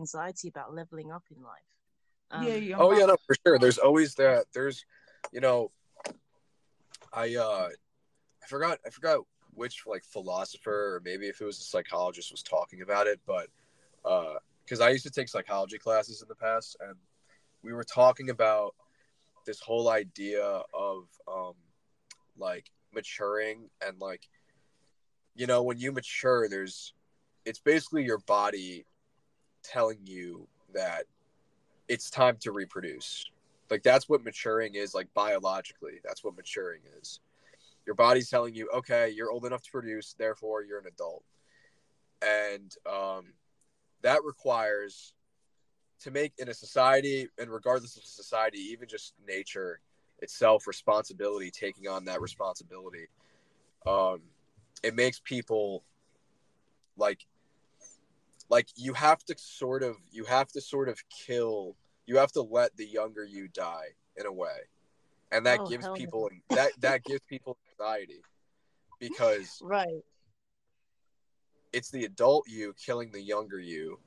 anxiety about leveling up in life. Um, yeah, yeah. Oh yeah, no, for sure. There's always that. There's, you know, I uh, I forgot I forgot which like philosopher or maybe if it was a psychologist was talking about it, but uh, because I used to take psychology classes in the past, and we were talking about this whole idea of um, like maturing and like, you know, when you mature, there's, it's basically your body telling you that it's time to reproduce. Like that's what maturing is, like biologically. That's what maturing is. Your body's telling you, okay, you're old enough to produce, therefore you're an adult. And um, that requires to make in a society, and regardless of society, even just nature itself, responsibility, taking on that responsibility, um, it makes people like like you have to sort of you have to sort of kill you have to let the younger you die in a way and that oh, gives people no. that that gives people anxiety because right it's the adult you killing the younger you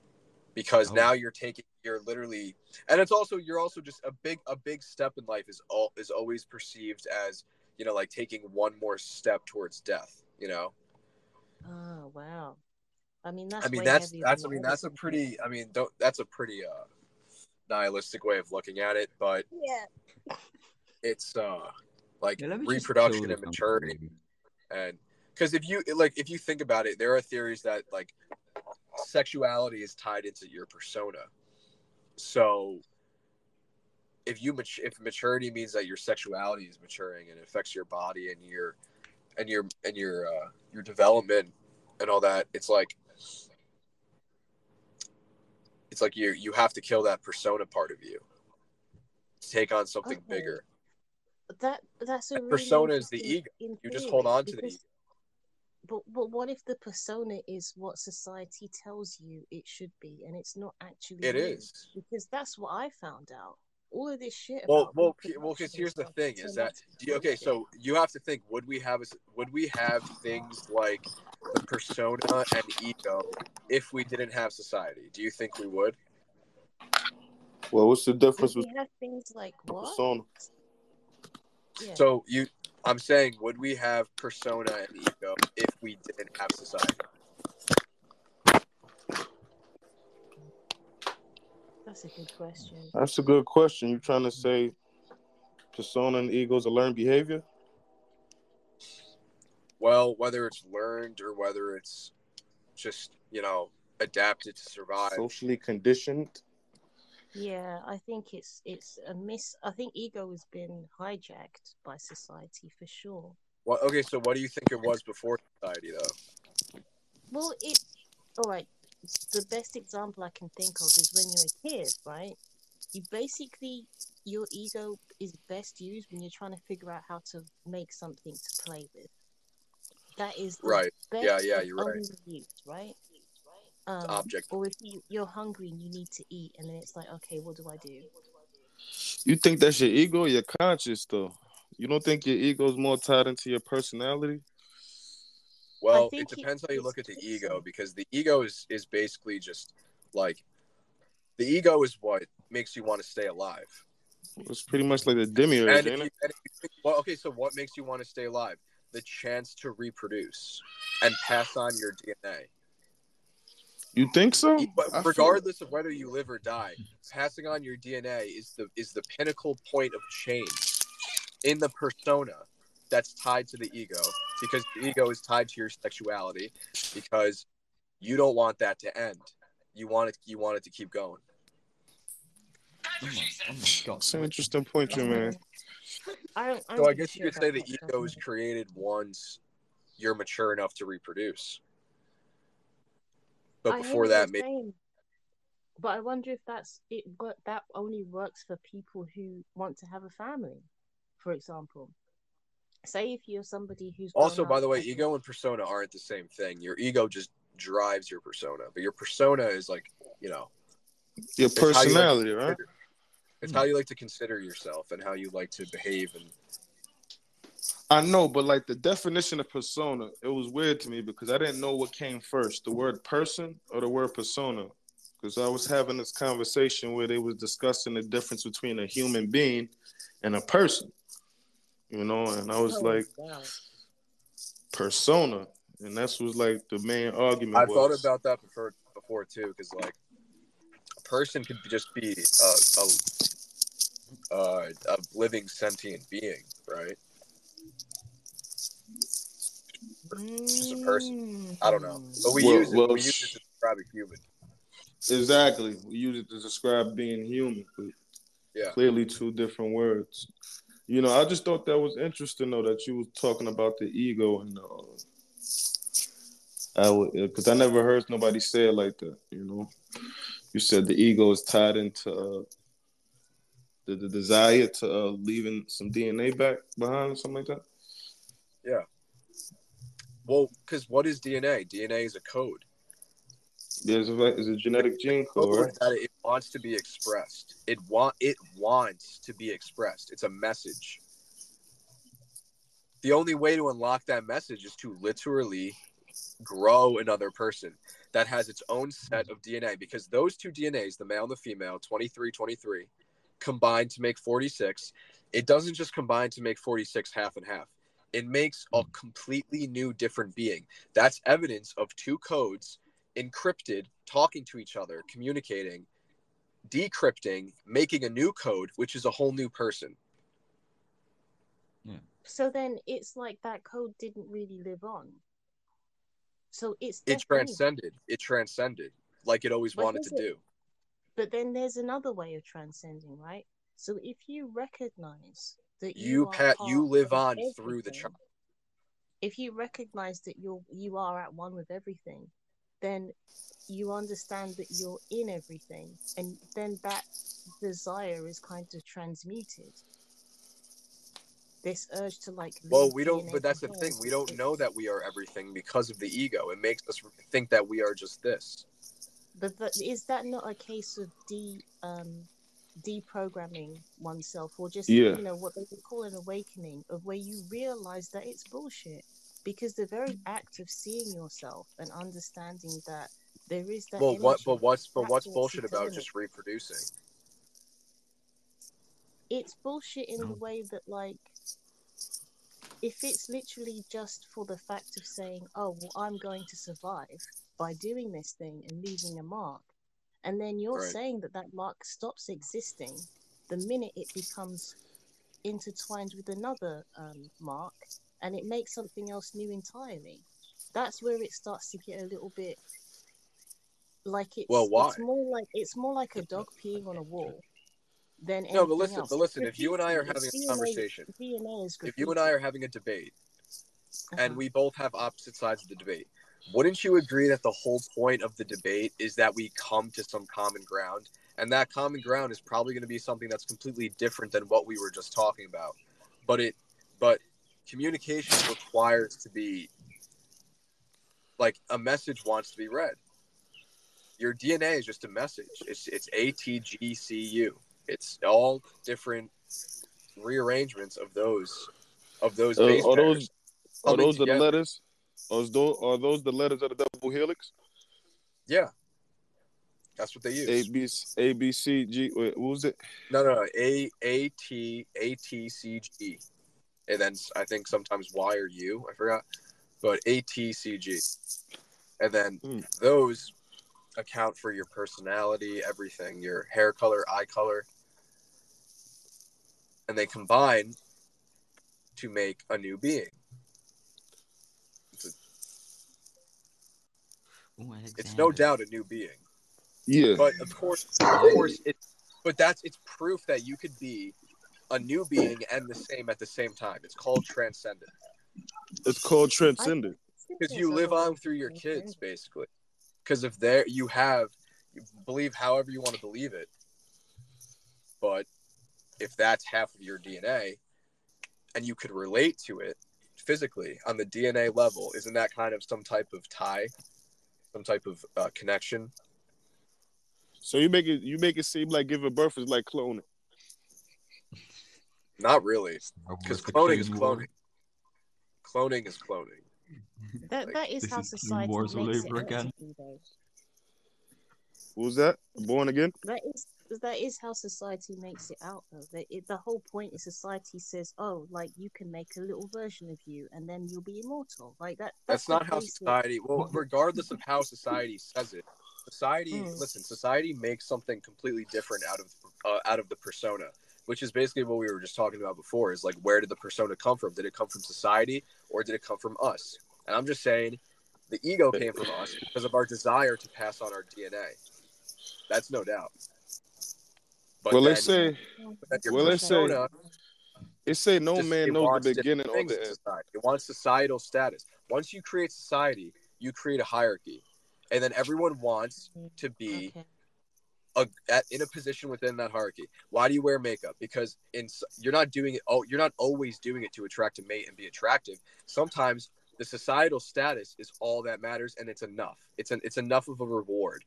because oh. now you're taking you're literally and it's also you're also just a big a big step in life is all is always perceived as you know like taking one more step towards death you know oh wow I mean, that's. I mean, that's that's. I mean, that's a pretty. I mean, don't. That's a pretty uh, nihilistic way of looking at it, but yeah, it's uh like yeah, reproduction and maturity, and because if you like, if you think about it, there are theories that like sexuality is tied into your persona. So if you if maturity means that your sexuality is maturing and affects your body and your and your and your uh, your development and all that, it's like it's like you you have to kill that persona part of you to take on something okay. bigger. That that's a that really persona is the ego. You just hold on to the ego. But but what if the persona is what society tells you it should be, and it's not actually? It you? is because that's what I found out all of this shit. Well, well, well. Because here's the thing: is that okay? So you have to think: would we have would we have things like the persona and ego if we didn't have society? Do you think we would? Well, what's the difference? We have things like what? Persona. Yeah. So you, I'm saying, would we have persona and ego if we didn't have society? That's a good question. That's a good question. You're trying to say persona and ego is a learned behavior? Well, whether it's learned or whether it's just, you know, adapted to survive. Socially conditioned. Yeah, I think it's it's a miss. I think ego has been hijacked by society for sure. Well, okay, so what do you think it was before society, though? Well, it. All right the best example I can think of is when you're a kid, right? You basically your ego is best used when you're trying to figure out how to make something to play with. That is right. yeah, yeah, you're right. Used, right? Um, object. Or if you, you're hungry and you need to eat, and then it's like, okay, what do I do? You think that's your ego, your conscious though? You don't think your ego is more tied into your personality? Well, it depends how you look at the ego because the ego is is basically just like the ego is what makes you want to stay alive. It's pretty much like the demiurge, and ain't you, it? You, well, okay, so what makes you want to stay alive? The chance to reproduce and pass on your DNA. You think so? But regardless feel... of whether you live or die, passing on your DNA is the is the pinnacle point of change in the persona that's tied to the ego because the ego is tied to your sexuality because you don't want that to end. You want it you want it to keep going. Oh my oh That's an interesting point, you man. I so I guess you could say the ego is created once you're mature enough to reproduce. But before that, maybe. But I wonder if that's it. But that only works for people who want to have a family, for example say if you're somebody who's also by the way ego and persona aren't the same thing your ego just drives your persona but your persona is like you know your personality you like right it's how hmm. you like to consider yourself and how you like to behave and I know, but like the definition of persona, it was weird to me because I didn't know what came first, the word person or the word persona. because I was having this conversation where they was discussing the difference between a human being and a person. You know, and I was like, persona, and that's was like the main argument. I've thought about that before before too, because like a person could just be a, a, a, a living sentient being, right? just a person. I don't know, but we Well- use it. well, we use it to describe a human. Exactly. We use it to describe being human. But Yeah. Clearly two different words. You know, I just thought that was interesting though that you was talking about the ego and uh I because I never heard nobody say it like that, you know. You said the ego is tied into uh, the, the desire to uh, leaving some DNA back behind or something like that. Yeah. Well, because what is DNA? DNA is a code. There's a, it's a genetic gene code, Code right? that it wants to be expressed. It want it wants to be expressed. It's a message. The only way to unlock that message is to literally grow another person that has its own set of DNA because those two DNAs, the male and the female, 23, 23, combine to make 46. It doesn't just combine to make 46 half and half. It makes a completely new different being. That's evidence of two codes encrypted, talking to each other, communicating, decrypting, making a new code, which is a whole new person. So then it's like that code didn't really live on. So it's It transcended. It transcended like it always But wanted to it- do. But then there's another way of transcending, right? So if you recognize that you You are pat you live on through the child. if you recognize that you're you are at one with everything, then you understand that you're in everything, and then that desire is kind of transmuted. This urge to like. Well, we don't, but that's the thing. We don't know that we are everything because of the ego. It makes us think that we are just this. But, but is that not a case of de um deprogramming oneself, or just Yeah. you know what they would call an awakening, of where you realize that it's bullshit? Because the very act of seeing yourself and understanding that there is that. Well, what? But what's? But what's what's bullshit about eternal. just reproducing? it's bullshit in the way that like if it's literally just for the fact of saying oh well i'm going to survive by doing this thing and leaving a mark and then you're Right. saying that that mark stops existing the minute it becomes intertwined with another um, mark and it makes something else new entirely that's where it starts to get a little bit like it's, Well, why? it's more like it's more like a dog peeing on a wall than No, but listen, else. but listen. If you and I are having a conversation, DNA is if you and I are having a debate, and Uh-huh. we both have opposite sides of the debate, wouldn't you agree that the whole point of the debate is that we come to some common ground? And that common ground is probably going to be something that's completely different than what we were just talking about. But it, but communication requires to be like a message wants to be read. Your DNA is just a message. It's it's A T G C U. It's all different rearrangements of those of those Uh, base are those are those the letters? Are those are those the letters of the double helix? Yeah, that's what they use. A B A B C G. Wait, what was it? No, no, no. A A T A T C G, and then I think sometimes Y or U. I forgot, but A T C G, and then Hmm. those account for your personality, everything, your hair color, eye color, and they combine to make a new being. Ooh, It's no doubt a new being. Yeah. but of course, of course, it. But that's it's proof that you could be a new being and the same at the same time. It's called transcendent It's called transcendent. because you live on through your kids, basically. Because if there you have, you believe however you want to believe it, but if that's half of your DNA, and you could relate to it physically on the DNA level, isn't that kind of some type of tie, some type of uh, connection? So you make it you make it seem like giving birth is like cloning. Not really. Because cloning is Clone War. cloning. Cloning is cloning. That that is This how is Clone society Wars all makes it over again. to though. What was that? Born again? That is that is how society makes it out though. That it, the whole point is society says, "Oh, like you can make a little version of you, and then you'll be immortal." Like that. That's, That's, not how basic- society. Well, regardless of how society says it, society. Mm. Listen, society makes something completely different out of uh, out of the persona, which is basically what we were just talking about before. Is like, where did the persona come from? Did it come from society, or did it come from us? And I'm just saying, the ego came from us because of our desire to pass on our DNA. That's no doubt. But well, then, let's say but then well, let's say persona it say no just- man knows the beginning or the end. society. It wants societal status. Once you create society, you create a hierarchy, and then everyone wants to be Okay. A, at, in a position within that hierarchy. Why do you wear makeup? Because in you're not doing it. Oh, you're not always doing it to attract a mate and be attractive. Sometimes the societal status is all that matters, and it's enough. It's an it's enough of a reward.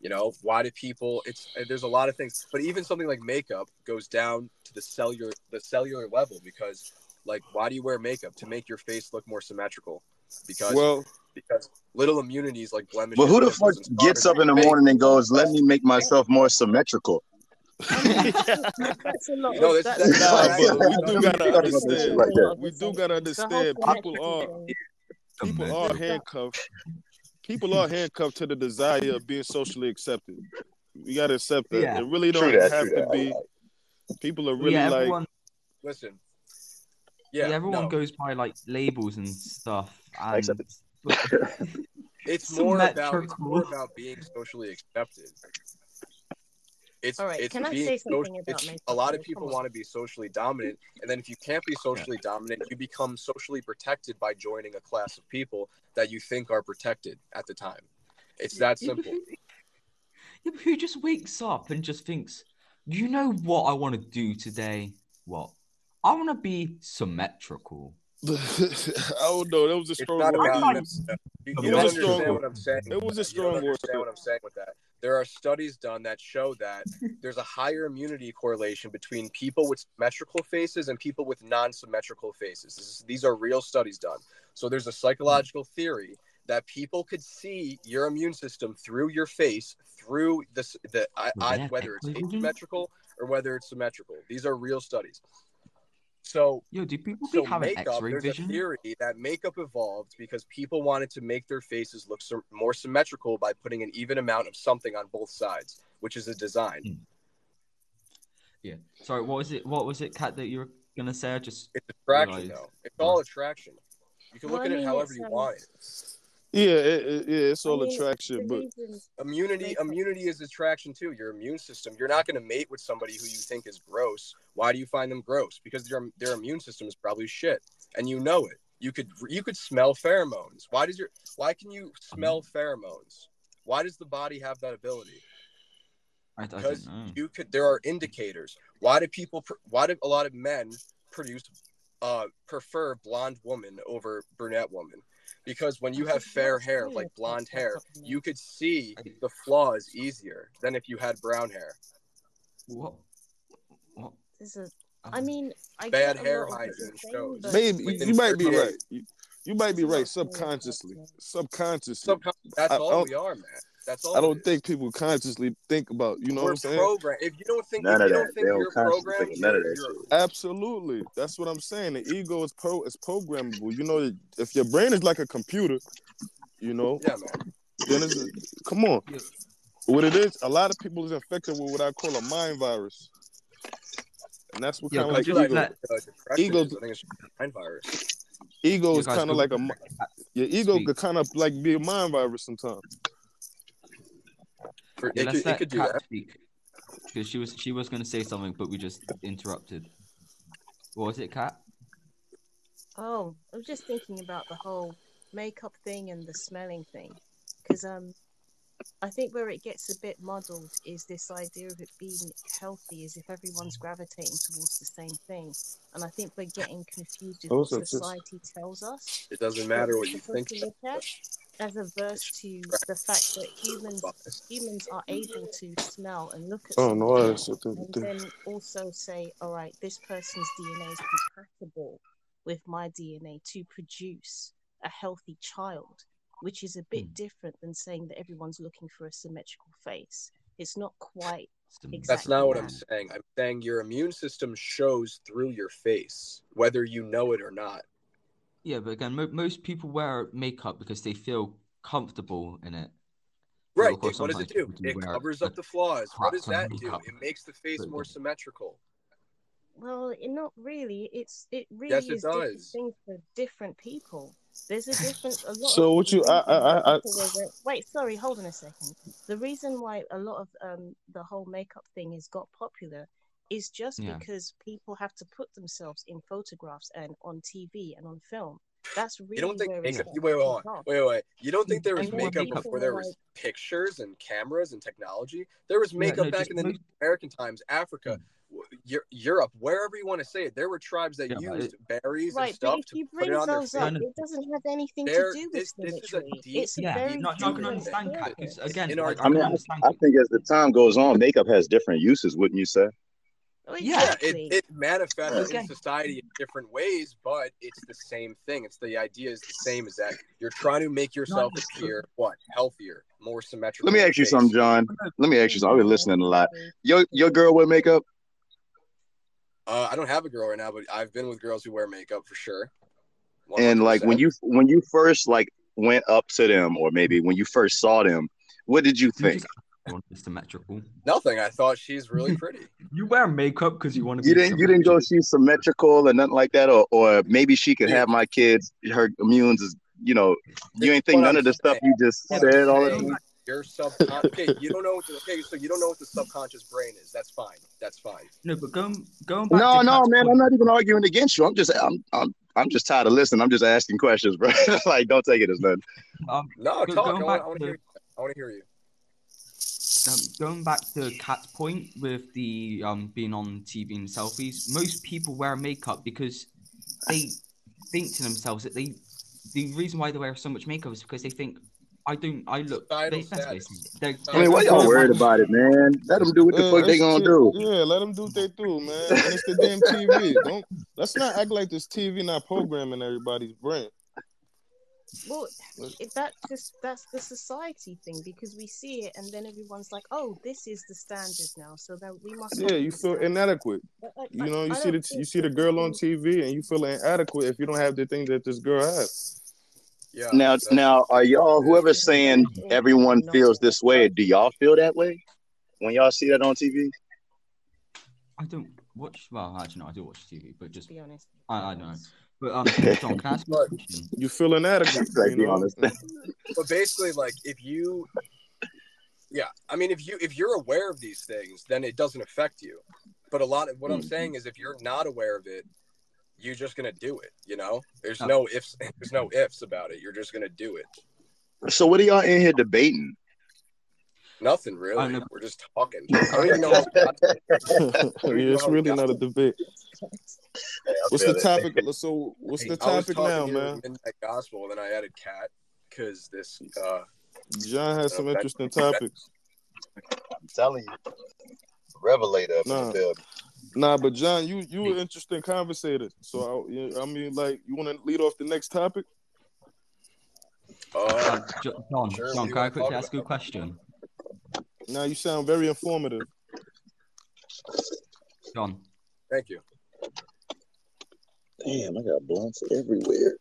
You know why do people? It's there's a lot of things, but even something like makeup goes down to the cellular the cellular level because like why do you wear makeup to make your face look more symmetrical? Because Well, because little immunities like blemishes. But who the fuck gets up in the morning and goes, "Let me make myself more symmetrical"? That's a lot. No, of, this- that's no, but we do gotta understand. lot of we do gotta understand. People are people are handcuffed. People are handcuffed to the desire of being socially accepted. We gotta accept that. Yeah. It really True don't that, have true to that. be. People are really yeah, like. Listen. yeah, Yeah, everyone no. goes by like labels and stuff, and Except It's more about it's more about being socially accepted. It's All right, it's can I being say something social- about it's- a lot of people want to be socially dominant, and then if you can't be socially dominant, you become socially protected by joining a class of people that you think are protected at the time. It's that Yeah, simple. who- yeah, but who just wakes up and just thinks, you know what I want to do today? What? I want to be symmetrical. I don't know. That was a It's strong word. about to use. you, It you was don't a strong understand word. what I'm saying. It was a strong word. understand what I'm saying with that. There are studies done that show that there's a higher immunity correlation between people with symmetrical faces and people with non-symmetrical faces. This is, these are real studies done. So there's a psychological theory that people could see your immune system through your face through this the I, I, whether it's technically. asymmetrical or whether it's symmetrical. These are real studies. So Yo, do people so be having makeup, X-ray there's vision? a theory that makeup evolved because people wanted to make their faces look sy- more symmetrical by putting an even amount of something on both sides, which is a design. Hmm. Yeah. Sorry, what was it? What was it, Kat? That you were gonna say? I just It's attraction, Right. though. It's all attraction. You can Well, look I at it however you want. it. Yeah, it, it- yeah, it's all I mean, attraction, the but Immunity, immunity is attraction too. Your immune system. You're not going to mate with somebody who you think is gross. Why do you find them gross? Because their their immune system is probably shit, and you know it. You could you could smell pheromones. Why does your Why can you smell pheromones? Why does the body have that ability? I, I don't because know. you could there are indicators why do people why do a lot of men produce uh prefer blonde woman over brunette woman because when you have fair hair like blonde hair you could see the flaws easier than if you had brown hair What? What? This is, I mean, I Bad hair lot of what hygiene shows. maybe within you might be right. You, you might be right not subconsciously. Subconsciously. That's I- all I we are man that's all I don't think people consciously think about, you know we're what I'm saying? programmed if you don't think None if of you don't They think don't you're programmed think none of that shit. Absolutely. That's what I'm saying. The ego is pro is programmable. You know, if your brain is like a computer, you know, yeah man then it's come on. Yeah. What it is, a lot of people is infected with what I call a mind virus. And that's what Yeah, kind of like just ego. let- uh, Ego- is, I think it's mind virus Ego is kind of like a your ego Speak. could kind of like be a mind virus sometimes. For, Yeah, it, let's could, it let could Kat that speak because she was she was gonna say something, but we just interrupted. What was it, Kat? Oh, I was just thinking about the whole makeup thing and the smelling thing, because um, I think where it gets a bit muddled is this idea of it being healthy, as if everyone's gravitating towards the same thing, and I think we're getting confused with Oh, what society tells us. it doesn't matter what you think at, as averse to the fact that humans humans are able to smell and look at Oh no, something that's what the, and then also say, all right, this person's DNA is compatible with my DNA to produce a healthy child. Which is a bit Hmm. different than saying that everyone's looking for a symmetrical face. It's not quite Exactly. That's not what I'm saying. I'm saying your immune system shows through your face, whether you know it or not. Yeah, but again, mo- most people wear makeup because they feel comfortable in it. Right. of what does it do? It covers up the flaws. What does that do? It makes the face more symmetrical. Well, it, not really. It's it really Yes, it is different does. things for different people. There's a difference. A lot. So of what you- I- I- I- I- people wait, sorry, hold on a second. The reason why a lot of um the whole makeup thing has got popular is just Yeah. because people have to put themselves in photographs and on TV and on film. That's really You don't think where it makeup? starts You, wait, wait, wait, wait, wait. You don't think there was And makeup before there was like- pictures and cameras and technology? There was Yeah, makeup no, back just in the American times, Africa, w- Eu- Europe, wherever you want to say it. There were tribes that Yeah, but used berries Right, and but stuff if to you put bring it on their those up, No, no. it doesn't have anything There- to do with this- this is a deep- It's a Yeah, very you're not, not going to understand, Kat, purpose. because again, In I, our- I I mean, I. I think as the time goes on, makeup has different uses, wouldn't you say? Oh, Yeah, Yeah, it, it manifests Okay. in society in different ways, but it's the same thing. It's the idea is the same as that you're trying to make yourself appear what healthier, more symmetrical. Let me ask you face. something, John. Let me ask you something. I've been listening a lot. Your your girl wear makeup? Uh, I don't have a girl right now, but I've been with girls who wear makeup for sure. And like when you when you first like went up to them, or maybe when you first saw them, what did you You think? just want to be symmetrical. nothing, I thought she's really pretty. You wear makeup because you want to. You be didn't you didn't go she's symmetrical and nothing like that, or or maybe she could Dude. have my kids. Her immunes is you know you ain't think none I'm of the stuff you just said all the time. Your sub Okay, you don't know what. The, okay, so you don't know what the subconscious brain is. That's fine. That's fine. No, but going going back. No, to no, man, I'm not even arguing against you. I'm just I'm I'm I'm just tired of listening. I'm just asking questions, bro. like don't take it as nothing. Um, No, talk. going I back want to- to hear. You. I want to hear you. um, going back to Kat's point with the um being on TV and selfies, most people wear makeup because they think to themselves that they the reason why they wear so much makeup is because they think I don't I look Societal they, that's status. basically they're, I mean, why they're- y'all worried about it, man? Let them do what the Yeah, fuck they gonna ju- do. Yeah, let them do what they do, man. And it's the damn TV. Don't let's not act like this TV not programming everybody's brain. Well, it, that's just that's the society thing because we see it and then everyone's like, "Oh, this is the standard now," so that we must. Yeah, you feel standard. inadequate. But I- You I- know, you I see the you see the girl on TV and you feel inadequate if you don't have the thing that this girl has. Yeah. Now, that's- now, are y'all whoever's saying everyone feels this way? Do y'all feel that way when y'all see that on TV? I don't watch well actually no I do watch TV but just be honest. I, I don't know but um John can I ask you a But- question? You feel inadequate. Like, you be honest. but basically like if you yeah i mean if you if you're aware of these things then it doesn't affect you but a lot of what i'm Mhm. saying is if you're not aware of it you're just gonna do it you know there's Oh. no ifs there's no ifs about it you're just gonna do it So, what are y'all in here debating? nothing really know. we're just talking i don't even know what yeah, it's really not a debate. What's the topic? So, what's the topic now, here man? with Midnight Gospel, and then I added Kat because this. Uh, John has some interesting topics. I'm telling you, revelator up in Nah. The. Nah, but John, you you an interesting conversator. So I, I mean, like, you want to lead off the next topic? uh, Um, Jo- John Sure, John do you can I quickly ask you a question Now you sound very informative. John thank you. Damn, I got blunts everywhere.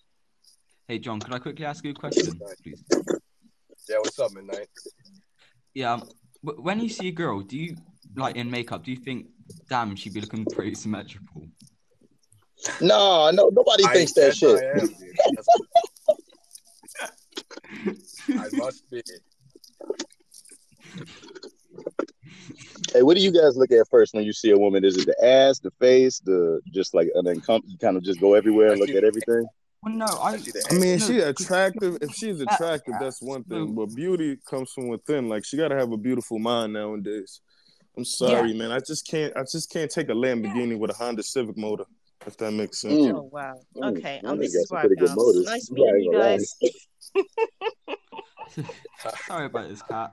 hey John can I quickly ask you a question please Yeah, what's up, Midnight? yeah um, when you see a girl do you like in makeup do you think damn she'd be looking pretty symmetrical No, no, nobody I- thinks that shit. I am, I must be. Hey, what do you guys look at first when you see a woman? Is it the ass, the face, the just like an encom- you kind of just go everywhere and look at everything? well no I I see the I mean, No, she attractive. If she's attractive, that's one thing. But beauty comes from within. Like she gotta have a beautiful mind nowadays. I'm sorry, man. I just can't. I just can't take a Lamborghini with a Honda Civic motor. If that makes sense. Mm. Oh wow. Mm, Okay. well, Um, they this got is I pretty good bounce. Nice Yeah, meeting you I ain't gonna lie. guys. sorry about this cat